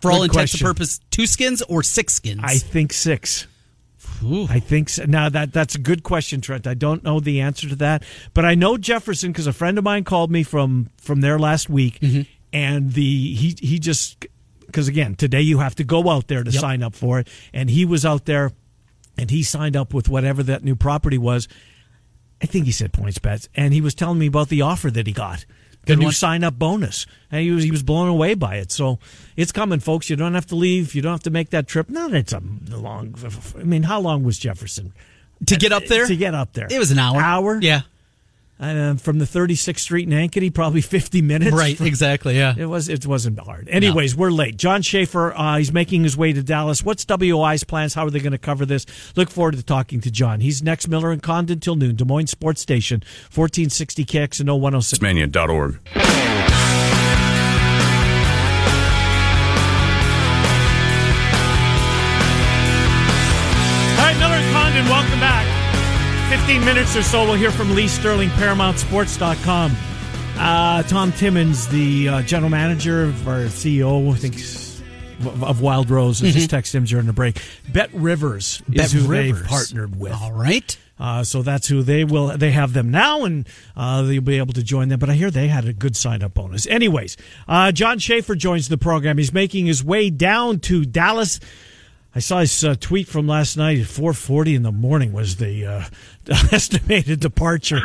Speaker 4: for Good all intents and purposes, two skins or six skins?
Speaker 3: I think six.
Speaker 4: Ooh.
Speaker 3: I think so. Now that that's a good question, Trent. I don't know the answer to that, but I know Jefferson because a friend of mine called me from from there last week, mm-hmm. and the he he just because again today you have to go out there to yep. sign up for it, and he was out there and he signed up with whatever that new property was. I think he said PointsBets, and he was telling me about the offer that he got, the Good new sign up bonus, and he was he was blown away by it. So it's coming, folks. You don't have to leave. You don't have to make that trip. Not it's a long. I mean, how long was Jefferson
Speaker 4: to get up there?
Speaker 3: To get up there,
Speaker 4: it was an hour.
Speaker 3: Hour,
Speaker 4: yeah.
Speaker 3: Uh, from the 36th Street in Ankeny, probably 50 minutes.
Speaker 4: Right, exactly. Yeah,
Speaker 3: it was. It wasn't hard. Anyways, no. we're late. John Schaefer, uh, he's making his way to Dallas. What's WI's plans? How are they going to cover this? Look forward to talking to John. He's next Miller and Condon till noon. Des Moines Sports Station, 1460 KXNO 106.
Speaker 2: Mania.org.
Speaker 3: 15 minutes or so, we'll hear from Lee Sterling, ParamountSports.com. Uh, Tom Timmons, the uh, general manager of our CEO, I think, of Wild Rose, mm-hmm. just texted him during the break. Bet Rivers
Speaker 4: Bet
Speaker 3: is who
Speaker 4: Rivers.
Speaker 3: they've partnered with.
Speaker 4: All right.
Speaker 3: Uh, so that's who they will. They have them now, and uh, they'll be able to join them. But I hear they had a good sign up bonus. Anyways, uh, John Schaefer joins the program. He's making his way down to Dallas. I saw his uh, tweet from last night at 4:40 in the morning was the uh, estimated departure.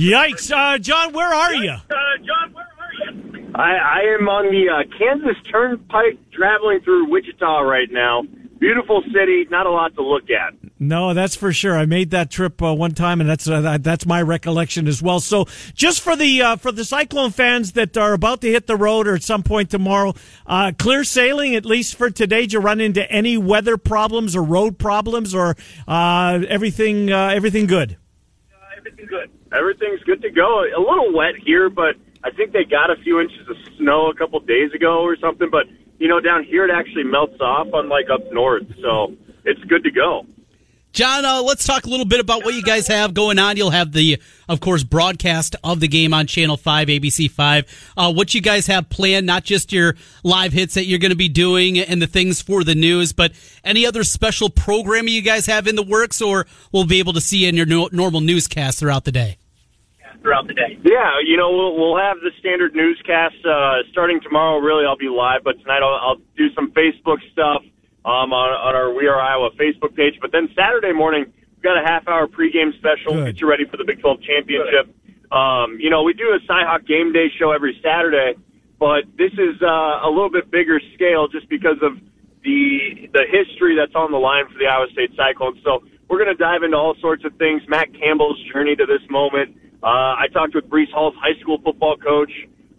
Speaker 3: Yikes, uh, John, where are you?
Speaker 6: John, where are you? I, I am on the uh, Kansas Turnpike, traveling through Wichita right now. Beautiful city, not a lot to look at.
Speaker 3: No, that's for sure. I made that trip uh, one time, and that's uh, that's my recollection as well. So, just for the uh, for the Cyclone fans that are about to hit the road or at some point tomorrow, uh, clear sailing at least for today. Did you run into any weather problems or road problems, or uh, everything uh, everything good?
Speaker 6: everything good. Everything's good to go. A little wet here, but I think they got a few inches of snow a couple days ago or something. But you know, down here it actually melts off, unlike up north. So it's good to go.
Speaker 4: John, uh, let's talk a little bit about what you guys have going on. You'll have the, of course, broadcast of the game on Channel 5, ABC 5. Uh, what you guys have planned, not just your live hits that you're going to be doing and the things for the news, but any other special programming you guys have in the works, or we'll be able to see in your no- normal newscast throughout the day?
Speaker 6: Throughout the day. Yeah, you know, we'll, we'll have the standard newscast uh, starting tomorrow. Really, I'll be live, but tonight I'll, I'll do some Facebook stuff um, on, on our We Are Iowa Facebook page. But then Saturday morning, we've got a half hour pregame special.
Speaker 3: Good.
Speaker 6: Get you ready for the Big 12 championship. Um, you know, we do a Cyhawk game day show every Saturday, but this is uh, a little bit bigger scale just because of the the history that's on the line for the Iowa State Cyclones. So we're going to dive into all sorts of things. Matt Campbell's journey to this moment. Uh, I talked with Breece Hall's high school football coach.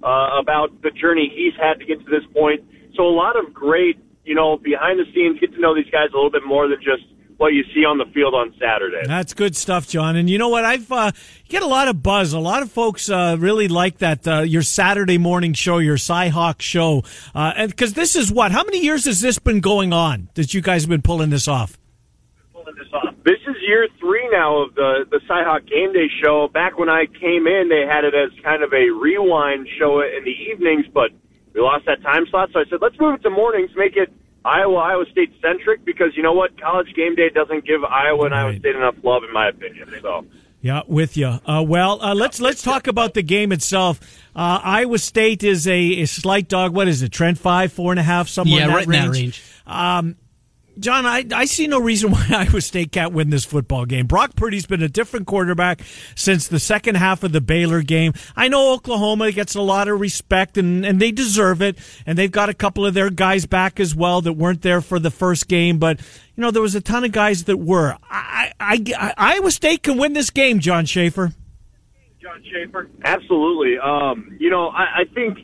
Speaker 6: uh, about the journey he's had to get to this point. So a lot of great, you know, behind the scenes, get to know these guys a little bit more than just what you see on the field on Saturday.
Speaker 3: That's good stuff, John. And you know what? I've uh, get a lot of buzz. A lot of folks uh, really like that uh, your Saturday morning show, your Cyhawk show, uh, and because this is what? How many years has this been going on that you guys have been pulling this off?
Speaker 6: This is year three now of the the Cyhawk Game Day show. Back when I came in, they had it as kind of a rewind show in the evenings, but we lost that time slot. So I said, let's move it to mornings, make it Iowa Iowa State centric because you know what, College Game Day doesn't give Iowa and right. Iowa State enough love, in my opinion. So.
Speaker 3: Yeah, with you. Uh, well, uh, let's let's talk about the game itself. Uh, Iowa State is a, a, slight dog. What is it? Trent five, four and a half, somewhere
Speaker 4: yeah,
Speaker 3: in that
Speaker 4: right
Speaker 3: range.
Speaker 4: In that range.
Speaker 3: Um, John, I, I see no reason why Iowa State can't win this football game. Brock Purdy's been a different quarterback since the second half of the Baylor game. I know Oklahoma gets a lot of respect and, and they deserve it. And they've got a couple of their guys back as well that weren't there for the first game. But, you know, there was a ton of guys that were. I, I, I Iowa State can win this game, John Schaefer.
Speaker 6: John Schaefer? Absolutely. Um, you know, I, I think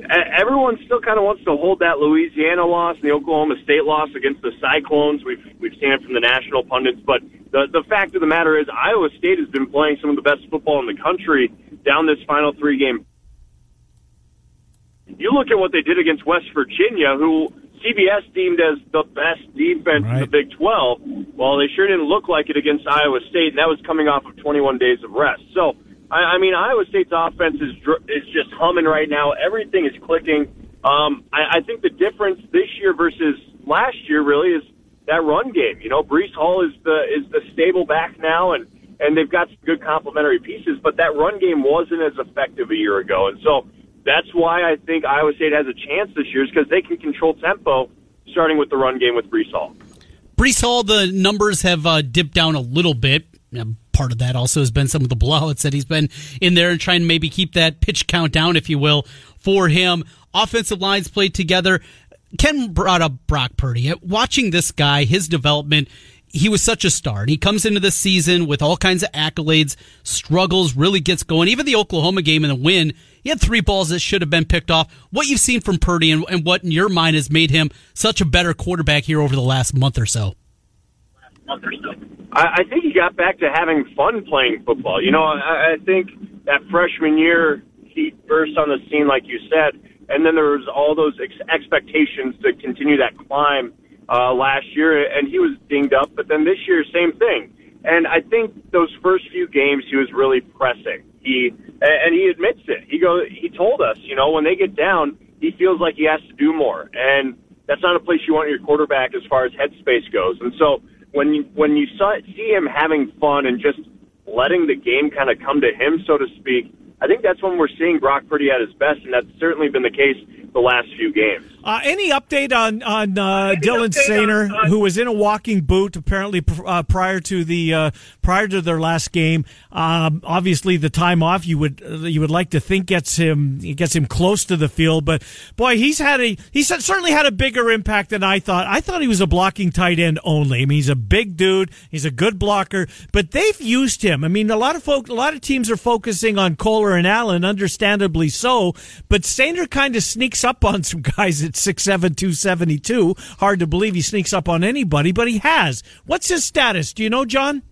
Speaker 6: everyone still kind of wants to hold that Louisiana loss and the Oklahoma State loss against the Cyclones. We've we've seen it from the national pundits, but the the fact of the matter is Iowa State has been playing some of the best football in the country down this final three game. You look at what they did against West Virginia, who CBS deemed as the best defense right. in the Big 12. Well, they sure didn't look like it against Iowa State, and that was coming off of 21 days of rest. So I, I mean, Iowa State's offense is is just humming right now. Everything is clicking. Um, I, I think the difference this year versus last year really is that run game. You know, Breece Hall is the is the stable back now, and and they've got some good complementary pieces. But that run game wasn't as effective a year ago, and so that's why I think Iowa State has a chance this year, is because they can control tempo, starting with the run game with Breece Hall.
Speaker 4: Breece Hall, the numbers have uh, dipped down a little bit part of that also has been some of the blowouts that he's been in there and trying to maybe keep that pitch count down, if you will, for him. Offensive lines played together. Ken brought up Brock Purdy. Watching this guy, his development, he was such a star. And he comes into the season with all kinds of accolades, struggles, really gets going. Even the Oklahoma game and the win, he had three balls that should have been picked off. What you've seen from Purdy and, and what in your mind has made him such a better quarterback here over the last month or so?
Speaker 6: Month or so. I, I think he got back to having fun playing football. You know, I, I think that freshman year he burst on the scene, like you said, and then there was all those ex- expectations to continue that climb uh, last year, and he was dinged up. But then this year, same thing. And I think those first few games, he was really pressing. He and he admits it. He go. He told us, you know, when they get down, he feels like he has to do more, and that's not a place you want your quarterback as far as headspace goes. And so when you when you saw, see him having fun and just letting the game kind of come to him, so to speak, I think that's when we're seeing Brock Purdy at his best, and that's certainly been the case the last few games.
Speaker 3: Uh, any update on on uh, Dylan Soehner, who was in a walking boot apparently uh, prior to the uh, prior to their last game? Um, obviously, the time off you would you would like to think gets him gets him close to the field, but boy, he's had a he's certainly had a bigger impact than I thought. I thought he was a blocking tight end only. I mean, he's a big dude, he's a good blocker, but they've used him. I mean, a lot of folk, a lot of teams are focusing on Kolar and Allen, understandably so, but Soehner kind of sneaks up on some guys at 6'7", 272. Hard to believe he sneaks up on anybody, but he has. What's his status? Do you know, John?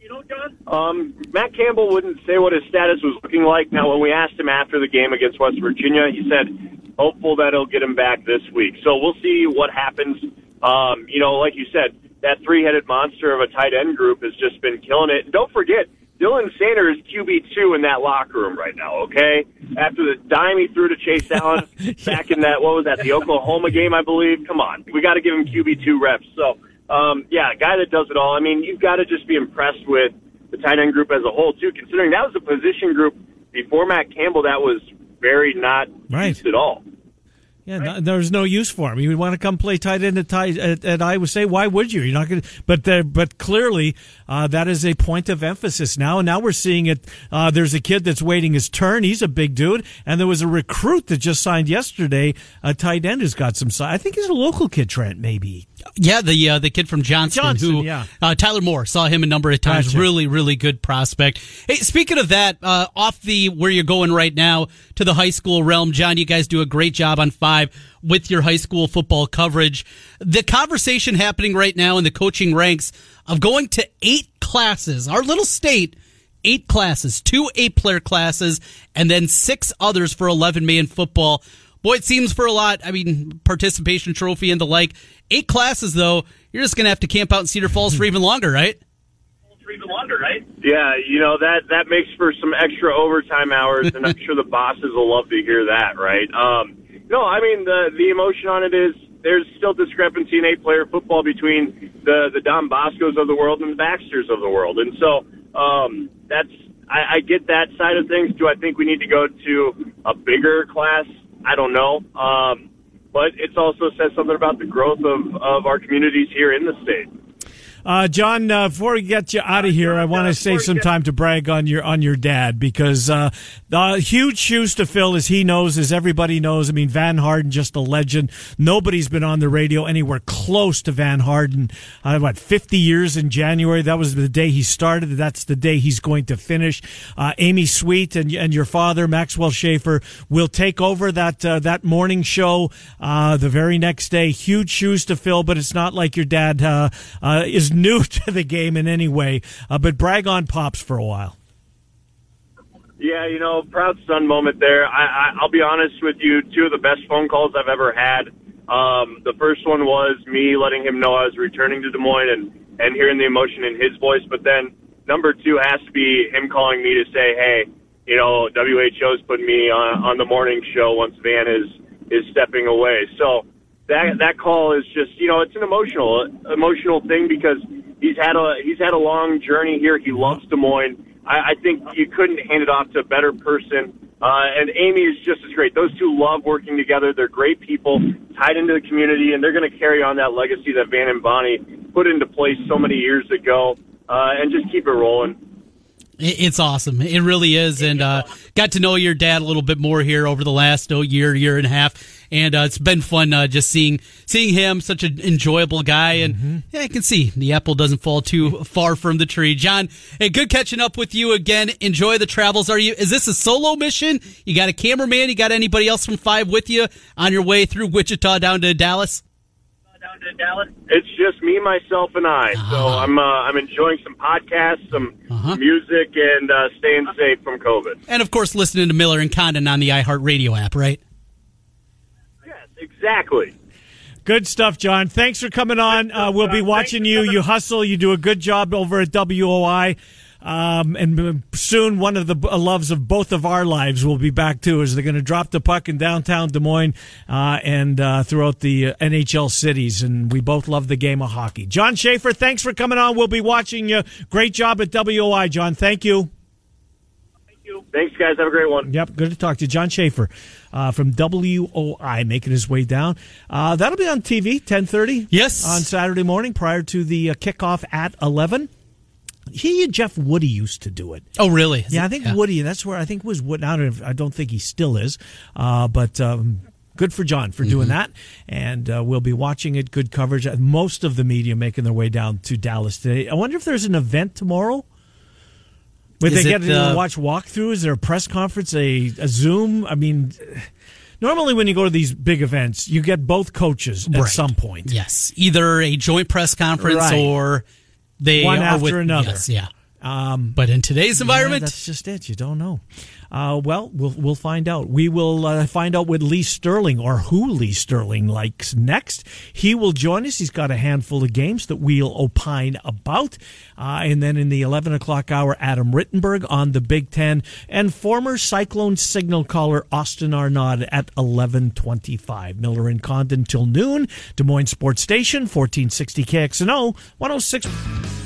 Speaker 6: You know, John? Um, Matt Campbell wouldn't say what his status was looking like. Now, when we asked him after the game against West Virginia, he said hopeful that he'll get him back this week. So we'll see what happens. Um, you know, like you said, that three-headed monster of a tight end group has just been killing it. And don't forget, Dylan Soehner is QB two in that locker room right now. Okay, after the dime he threw to Chase Allen back in that what was that the Oklahoma game I believe. Come on, we got to give him QB two reps. So um, yeah, a guy that does it all. I mean, you've got to just be impressed with the tight end group as a whole too, considering that was a position group before Matt Campbell that was very not
Speaker 3: right.
Speaker 6: at all.
Speaker 3: Yeah, right? no, there's no use for him. You would want to come play tight end at, at, at Iowa State. Why would you? You're not going. But there, but clearly, uh, that is a point of emphasis now. And now we're seeing it. Uh, there's a kid that's waiting his turn. He's a big dude, and there was a recruit that just signed yesterday. A tight end who's got some size. I think he's a local kid, Trent. Maybe
Speaker 4: Yeah, the uh, the kid from Johnston,
Speaker 3: Johnston,
Speaker 4: who
Speaker 3: yeah.
Speaker 4: uh, Tyler Moore saw him a number of times.
Speaker 3: Gotcha.
Speaker 4: Really, really good prospect. Hey, speaking of that, uh, off the where you're going right now to the high school realm, John, you guys do a great job on five with your high school football coverage. The conversation happening right now in the coaching ranks of going to eight classes, our little state. Eight classes, two eight player classes, and then six others for 11 man football. Boy, it seems for a lot. I mean, participation trophy and the like. Eight classes, though, you're just going to have to camp out in Cedar Falls for even longer, right?
Speaker 6: Yeah, you know that that makes for some extra overtime hours, and I'm sure the bosses will love to hear that, right? Um, no, I mean the the emotion on it is there's still discrepancy in eight player football between the the Don Boscos of the world and the Baxters of the world, and so um, that's I, I get that side of things. Do I think we need to go to a bigger class? I don't know. Um, but it's also says something about the growth of, of our communities here in the state.
Speaker 3: Uh, John, uh, before we get you out of here, I want to save some time to brag on your on your dad because uh, the huge shoes to fill, as he knows, as everybody knows. I mean, Van Harden, just a legend. Nobody's been on the radio anywhere close to Van Harden. Uh, what, 50 years in January? That was the day he started. That's the day he's going to finish. Uh, Amy Sweet and and your father, Maxwell Schaefer, will take over that uh, that morning show uh, the very next day. Huge shoes to fill, but it's not like your dad uh, uh, is new to the game in any way. Uh, but brag on Pops for a while.
Speaker 6: Yeah, you know, proud son moment there. I, I, I'll be honest with you, two of the best phone calls I've ever had. Um, the first one was me letting him know I was returning to Des Moines and, and hearing the emotion in his voice. But then number two has to be him calling me to say, hey, you know, WHO's putting me on, on the morning show once Van is, is stepping away. So that, that call is just, you know, it's an emotional, emotional thing because he's had a, he's had a long journey here. He loves Des Moines. I, I think you couldn't hand it off to a better person. Uh, and Amy is just as great. Those two love working together. They're great people, tied into the community, and they're going to carry on that legacy that Van and Bonnie put into place so many years ago, uh, and just keep it rolling.
Speaker 4: It's awesome. It really is. And uh, got to know your dad a little bit more here over the last oh, year, year and a half. And uh, it's been fun uh, just seeing seeing him, such an enjoyable guy. And yeah, I can see the apple doesn't fall too far from the tree. John, hey, good catching up with you again. Enjoy the travels. Are you? Is this a solo mission? You got a cameraman? You got anybody else from Five with you on your way through Wichita down to Dallas? Down to Dallas.
Speaker 6: It's just me, myself, and I. So I'm uh, I'm enjoying some podcasts, some
Speaker 4: Uh-huh.
Speaker 6: music, and uh, staying safe from COVID.
Speaker 4: And of course, listening to Miller and Condon on the iHeartRadio app, right?
Speaker 6: Exactly.
Speaker 3: Good stuff, John. Thanks for coming on. Uh, we'll be watching you. You hustle. You do a good job over at WOI. Um, and uh, soon, one of the loves of both of our lives will be back too. As they're going to drop the puck in downtown Des Moines uh, and uh, throughout the uh, NHL cities, and we both love the game of hockey. John Schaefer, thanks for coming on. We'll be watching you. Great job at WOI, John. Thank you.
Speaker 6: Thanks, guys. Have a great one.
Speaker 3: Yep, good to talk to you. John Schaefer uh, from WOI making his way down. Uh, that'll be on TV, 1030.
Speaker 4: Yes.
Speaker 3: On Saturday morning prior to the uh, kickoff at 11. He and Jeff Woody used to do it.
Speaker 4: Oh, really? Is
Speaker 3: Yeah,
Speaker 4: it-
Speaker 3: I think Woody, that's where I think was Woody. I don't, I don't think he still is, uh, but um, good for John for
Speaker 4: Mm-hmm.
Speaker 3: doing that. And uh, we'll be watching it. Good coverage. Uh, Most of the media making their way down to Dallas today. I wonder if there's an event tomorrow. Would
Speaker 4: Is
Speaker 3: they
Speaker 4: it,
Speaker 3: get to
Speaker 4: uh,
Speaker 3: watch walkthrough? Is there a press conference, a, a Zoom? I mean, normally when you go to these big events, you get both coaches at
Speaker 4: Right.
Speaker 3: some point.
Speaker 4: Yes, either a joint press conference
Speaker 3: Right.
Speaker 4: or they
Speaker 3: One after
Speaker 4: with,
Speaker 3: another.
Speaker 4: Yes, yeah.
Speaker 3: Um,
Speaker 4: But in today's environment,
Speaker 3: Yeah, that's just it. You don't know. Uh, well, we'll we'll find out. We will uh, find out what Lee Sterling or who Lee Sterling likes next. He will join us. He's got a handful of games that we'll opine about, uh, and then in the eleven o'clock hour, Adam Rittenberg on the Big Ten and former Cyclone signal caller Austin Arnaud at eleven twenty-five. Miller and Condon till noon. Des Moines Sports Station, fourteen sixty KXNO, one hundred six.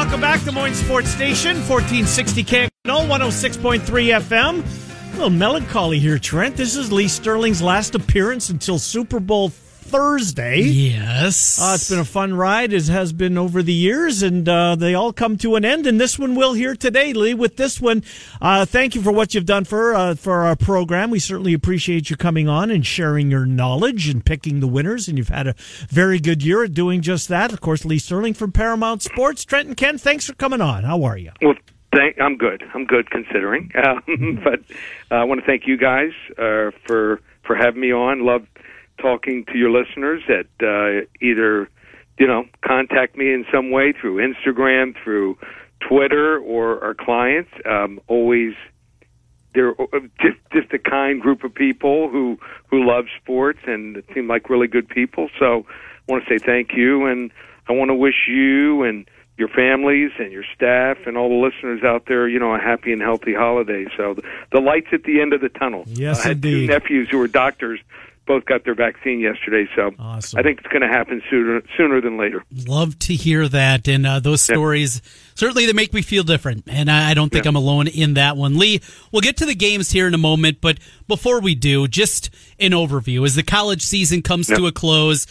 Speaker 3: Welcome back to Moines Sports Station, 1460 KXNO, 106.3 FM. A little melancholy here, Trent. This is Lee Sterling's last appearance until Super Bowl Thursday.
Speaker 4: Yes.
Speaker 3: Uh, it's been a fun ride, as has been over the years, and uh, they all come to an end. And this one will here today, Lee. With this one, uh, thank you for what you've done for uh, for our program. We certainly appreciate you coming on and sharing your knowledge and picking the winners. And you've had a very good year at doing just that. Of course, Lee Sterling from Paramount Sports. Trent and Ken, thanks for coming on. How are you?
Speaker 7: Well, thank, I'm good. I'm good considering. Um, but uh, I want to thank you guys uh, for for having me on. Love talking to your listeners that uh, either you know contact me in some way through Instagram, through Twitter, or our clients. Um, always they're uh, just just a kind group of people who who love sports and seem like really good people. So I want to say thank you, and I want to wish you and your families and your staff and all the listeners out there, you know, a happy and healthy holiday. So the, the lights at the end of the tunnel.
Speaker 3: Yes,
Speaker 7: I had
Speaker 3: indeed.
Speaker 7: two nephews who are doctors both got their vaccine yesterday, so
Speaker 3: awesome.
Speaker 7: I think it's going to happen sooner sooner than later.
Speaker 4: Love to hear that, and uh, those stories certainly they make me feel different, and I, I don't think yeah. I'm alone in that one. Lee, we'll get to the games here in a moment, but before we do, just an overview as the college season comes to a close.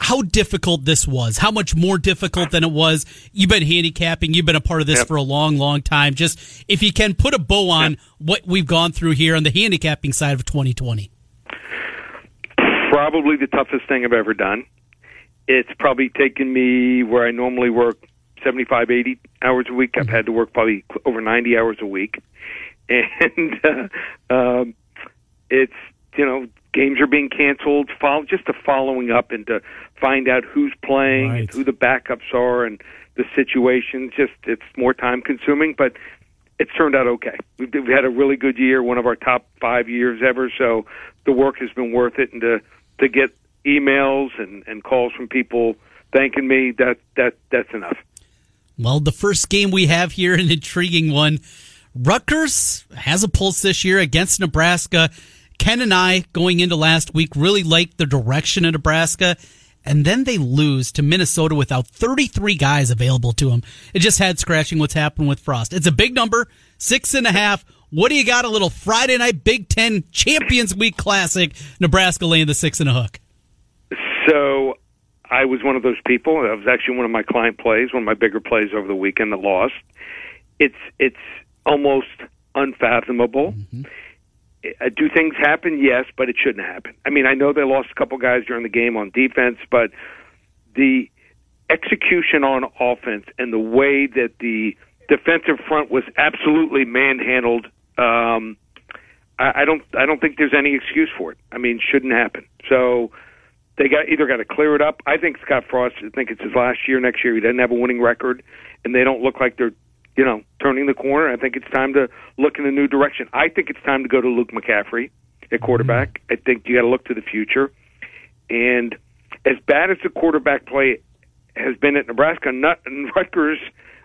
Speaker 4: How difficult this was, how much more difficult than it was. You've been handicapping, you've been a part of this for a long, long time. Just if you can put a bow on what we've gone through here on the handicapping side of 2020
Speaker 7: probably the toughest thing I've ever done. It's probably taken me where I normally work 75, 80 hours a week. I've had to work probably over 90 hours a week. And uh, um, it's, you know, games are being canceled, follow, just the following up and to find out who's playing
Speaker 3: Right.
Speaker 7: and who the backups are and the situation. Just, it's more time consuming, but it's turned out okay. We've, we've had a really good year, one of our top five years ever. So the work has been worth it, and to to get emails and, and calls from people thanking me that that that's enough.
Speaker 4: Well, the first game we have here, an intriguing one. Rutgers has a pulse this year against Nebraska. Ken and I, going into last week, really liked the direction of Nebraska, and then they lose to Minnesota without 33 guys available to them. It just had scratching what's happened with Frost. It's a big number, six and a half. What do you got? A little Friday night Big Ten Champions Week classic. Nebraska laying the six and a hook.
Speaker 7: So I was one of those people. That was actually one of my client plays, one of my bigger plays over the weekend that lost. It's it's almost unfathomable.
Speaker 4: Mm-hmm.
Speaker 7: Uh, Do things happen? Yes, but it shouldn't happen. I mean, I know they lost a couple guys during the game on defense, but the execution on offense and the way that the defensive front was absolutely manhandled. Um, I, I don't. I don't think there's any excuse for it. I mean, shouldn't happen. So they got either got to clear it up. I think Scott Frost. I think it's his last year. Next year, he doesn't have a winning record, and they don't look like they're, you know, turning the corner. I think it's time to look in a new direction. I think it's time to go to Luke McCaffrey at quarterback. I think you got to look to the future. And as bad as the quarterback play has been at Nebraska, Nut and Rutgers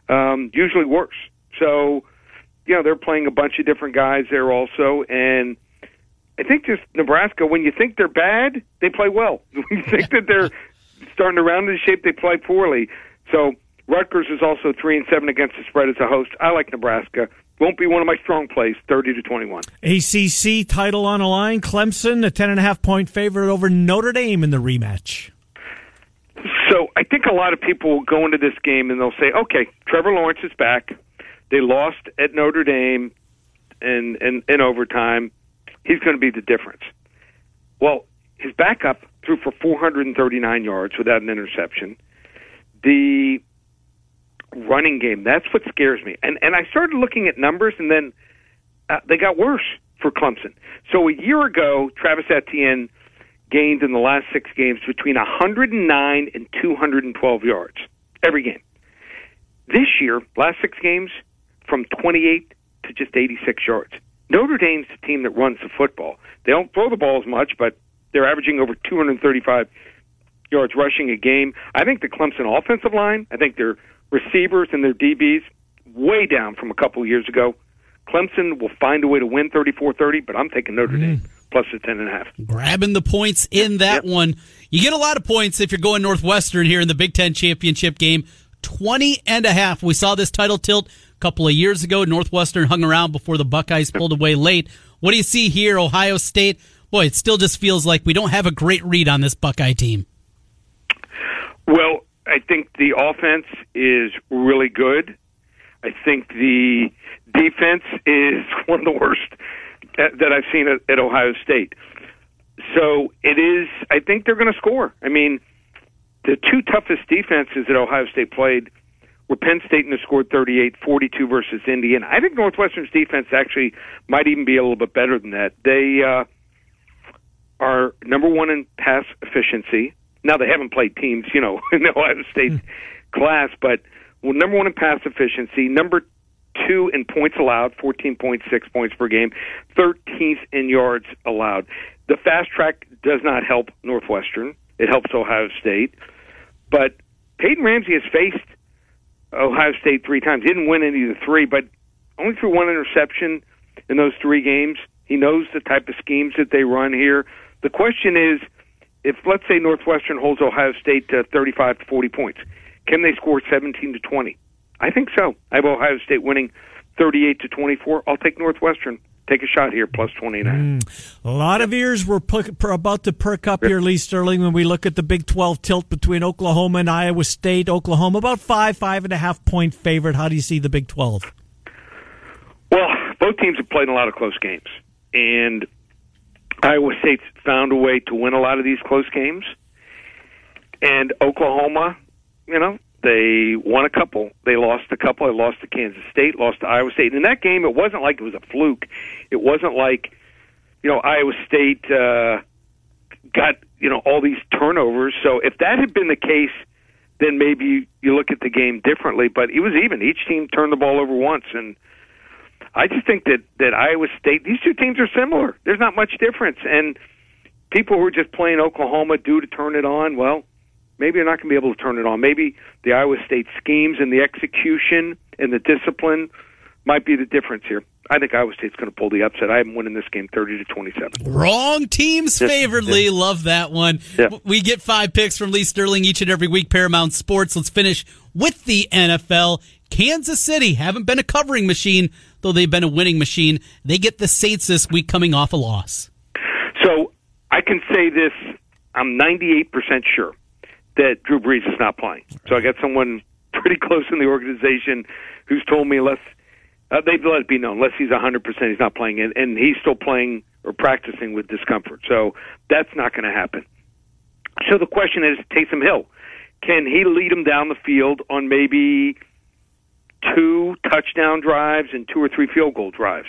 Speaker 7: um, usually worse. So, you know, they're playing a bunch of different guys there also, and I think just Nebraska. When you think they're bad, they play well. When you think that they're starting to round into shape, they play poorly. So Rutgers is also three and seven against the spread as a host. I like Nebraska. Won't be one of my strong plays. Thirty to twenty-one.
Speaker 3: ACC title on the line. Clemson, a ten and a half point favorite over Notre Dame in the rematch.
Speaker 7: So I think a lot of people will go into this game and they'll say, "Okay, Trevor Lawrence is back. They lost at Notre Dame in in, in overtime. He's going to be the difference." Well, his backup threw for 439 yards without an interception. The running game, that's what scares me. And and I started looking at numbers and then uh, they got worse for Clemson. So a year ago, Travis Etienne gained in the last six games between 109 and 212 yards every game. This year, last six games, from 28 to just 86 yards. Notre Dame's the team that runs the football. They don't throw the ball as much, but they're averaging over 235 yards rushing a game. I think the Clemson offensive line, I think their receivers and their DBs, way down from a couple of years ago. Clemson will find a way to win 34-30, but I'm taking Notre Dame mm. plus the 10 and a half.
Speaker 4: Grabbing the points in that
Speaker 7: Yep.
Speaker 4: one. You get a lot of points if you're going Northwestern here in the Big Ten championship game. 20 and a half. We saw this title tilt couple of years ago. Northwestern hung around before the Buckeyes pulled away late. What do you see here, Ohio State? Boy, it still just feels like we don't have a great read on this Buckeye team.
Speaker 7: Well, I think the offense is really good. I think the defense is one of the worst that I've seen at, at Ohio State. So it is. I think they're going to score. I mean, the two toughest defenses that Ohio State played were Penn State and they scored 38, 42 versus Indiana. I think Northwestern's defense actually might even be a little bit better than that. They uh, are number one in pass efficiency. Now they haven't played teams, you know, in the Ohio State class, but well, number one in pass efficiency, number two in points allowed, 14.6 points per game, 13th in yards allowed. The fast track does not help Northwestern. It helps Ohio State. But Peyton Ramsey has faced Ohio State three times. He didn't win any of the three, but only threw one interception in those three games. He knows the type of schemes that they run here. The question is, if let's say Northwestern holds Ohio State to 35 to 40 points, can they score 17 to 20? I think so. I have Ohio State winning 38 to 24. I'll take Northwestern. Take a shot here, plus 29.
Speaker 3: Mm. A lot of ears were about to perk up here, Lee Sterling, when we look at the Big 12 tilt between Oklahoma and Iowa State. Oklahoma about five, five and a half point favorite. How do you see the Big 12?
Speaker 7: Well, both teams have played a lot of close games. And Iowa State's found a way to win a lot of these close games. And Oklahoma, you know, they won a couple. They lost a couple. They lost to Kansas State, lost to Iowa State. And in that game, it wasn't like it was a fluke. It wasn't like, you know, Iowa State uh, got, you know, all these turnovers. So if that had been the case, then maybe you look at the game differently. But it was even. Each team turned the ball over once. And I just think that, that Iowa State, these two teams are similar. There's not much difference. And people who are just playing Oklahoma due to turn it on, well, maybe they're not going to be able to turn it on. Maybe the Iowa State schemes and the execution and the discipline might be the difference here. I think Iowa State's going to pull the upset. I am winning this game 30 to 27.
Speaker 4: Wrong teams favored, Lee. Love that one. Yeah. We get five picks from Lee Sterling each and every week, Paramount Sports. Let's finish with the NFL. Kansas City haven't been a covering machine, though they've been a winning machine. They get the Saints this week coming off a loss.
Speaker 7: So I can say this I'm 98% sure that Drew Brees is not playing. So I got someone pretty close in the organization who's told me unless uh, they've let it be known unless he's 100% he's not playing and, and he's still playing or practicing with discomfort. So that's not going to happen. So the question is Taysom Hill. Can he lead him down the field on maybe two touchdown drives and two or three field goal drives?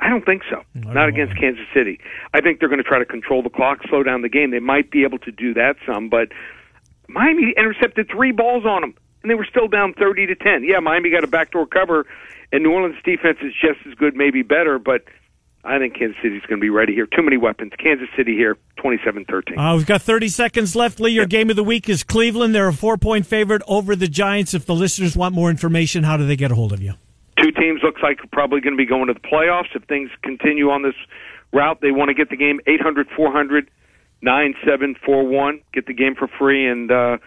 Speaker 7: I don't think so. Not against Kansas City. I think they're going to try to control the clock, slow down the game. They might be able to do that some, but Miami intercepted three balls on them, and they were still down 30 to 10. Yeah, Miami got a backdoor cover, and New Orleans' defense is just as good, maybe better, but I think Kansas City's going to be ready here. Too many weapons. Kansas City here, 27-13.
Speaker 3: Uh, we've got 30 seconds left. Lee, your yep. game of the week is Cleveland. They're a four-point favorite over the Giants. If the listeners want more information, how do they get a hold of you?
Speaker 7: Two teams looks like probably going to be going to the playoffs. If things continue on this route, they want to get the game 800 400 9741. Get the game for free. And uh,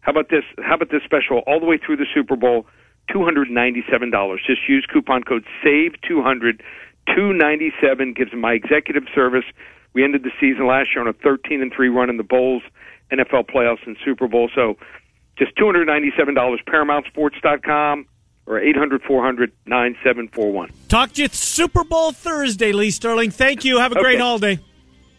Speaker 7: how about this? How about this special all the way through the Super Bowl? $297. Just use coupon code SAVE200. 297 gives my executive service. We ended the season last year on a 13 and 3 run in the Bowls, NFL playoffs, and Super Bowl. So just $297. ParamountSports.com or 800 400 9741.
Speaker 3: Talk to you Super Bowl Thursday, Lee Sterling. Thank you. Have a okay. great holiday.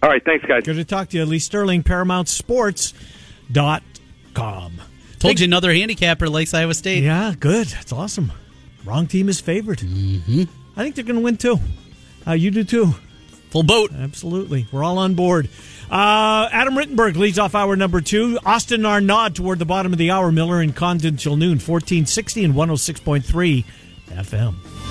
Speaker 7: All right, thanks, guys.
Speaker 3: Good to talk to you. Lee Sterling, ParamountSports.com.
Speaker 4: Told you another handicapper likes Iowa State.
Speaker 3: Yeah, good. That's awesome. Wrong team is favored.
Speaker 4: Mm-hmm.
Speaker 3: I think they're going to win too. Uh, you do too.
Speaker 4: Full boat.
Speaker 3: Absolutely. We're all on board. Uh, Adam Rittenberg leads off hour number two. Austin Arnaud toward the bottom of the hour. Miller and Condon till noon, 1460 and 106.3 FM.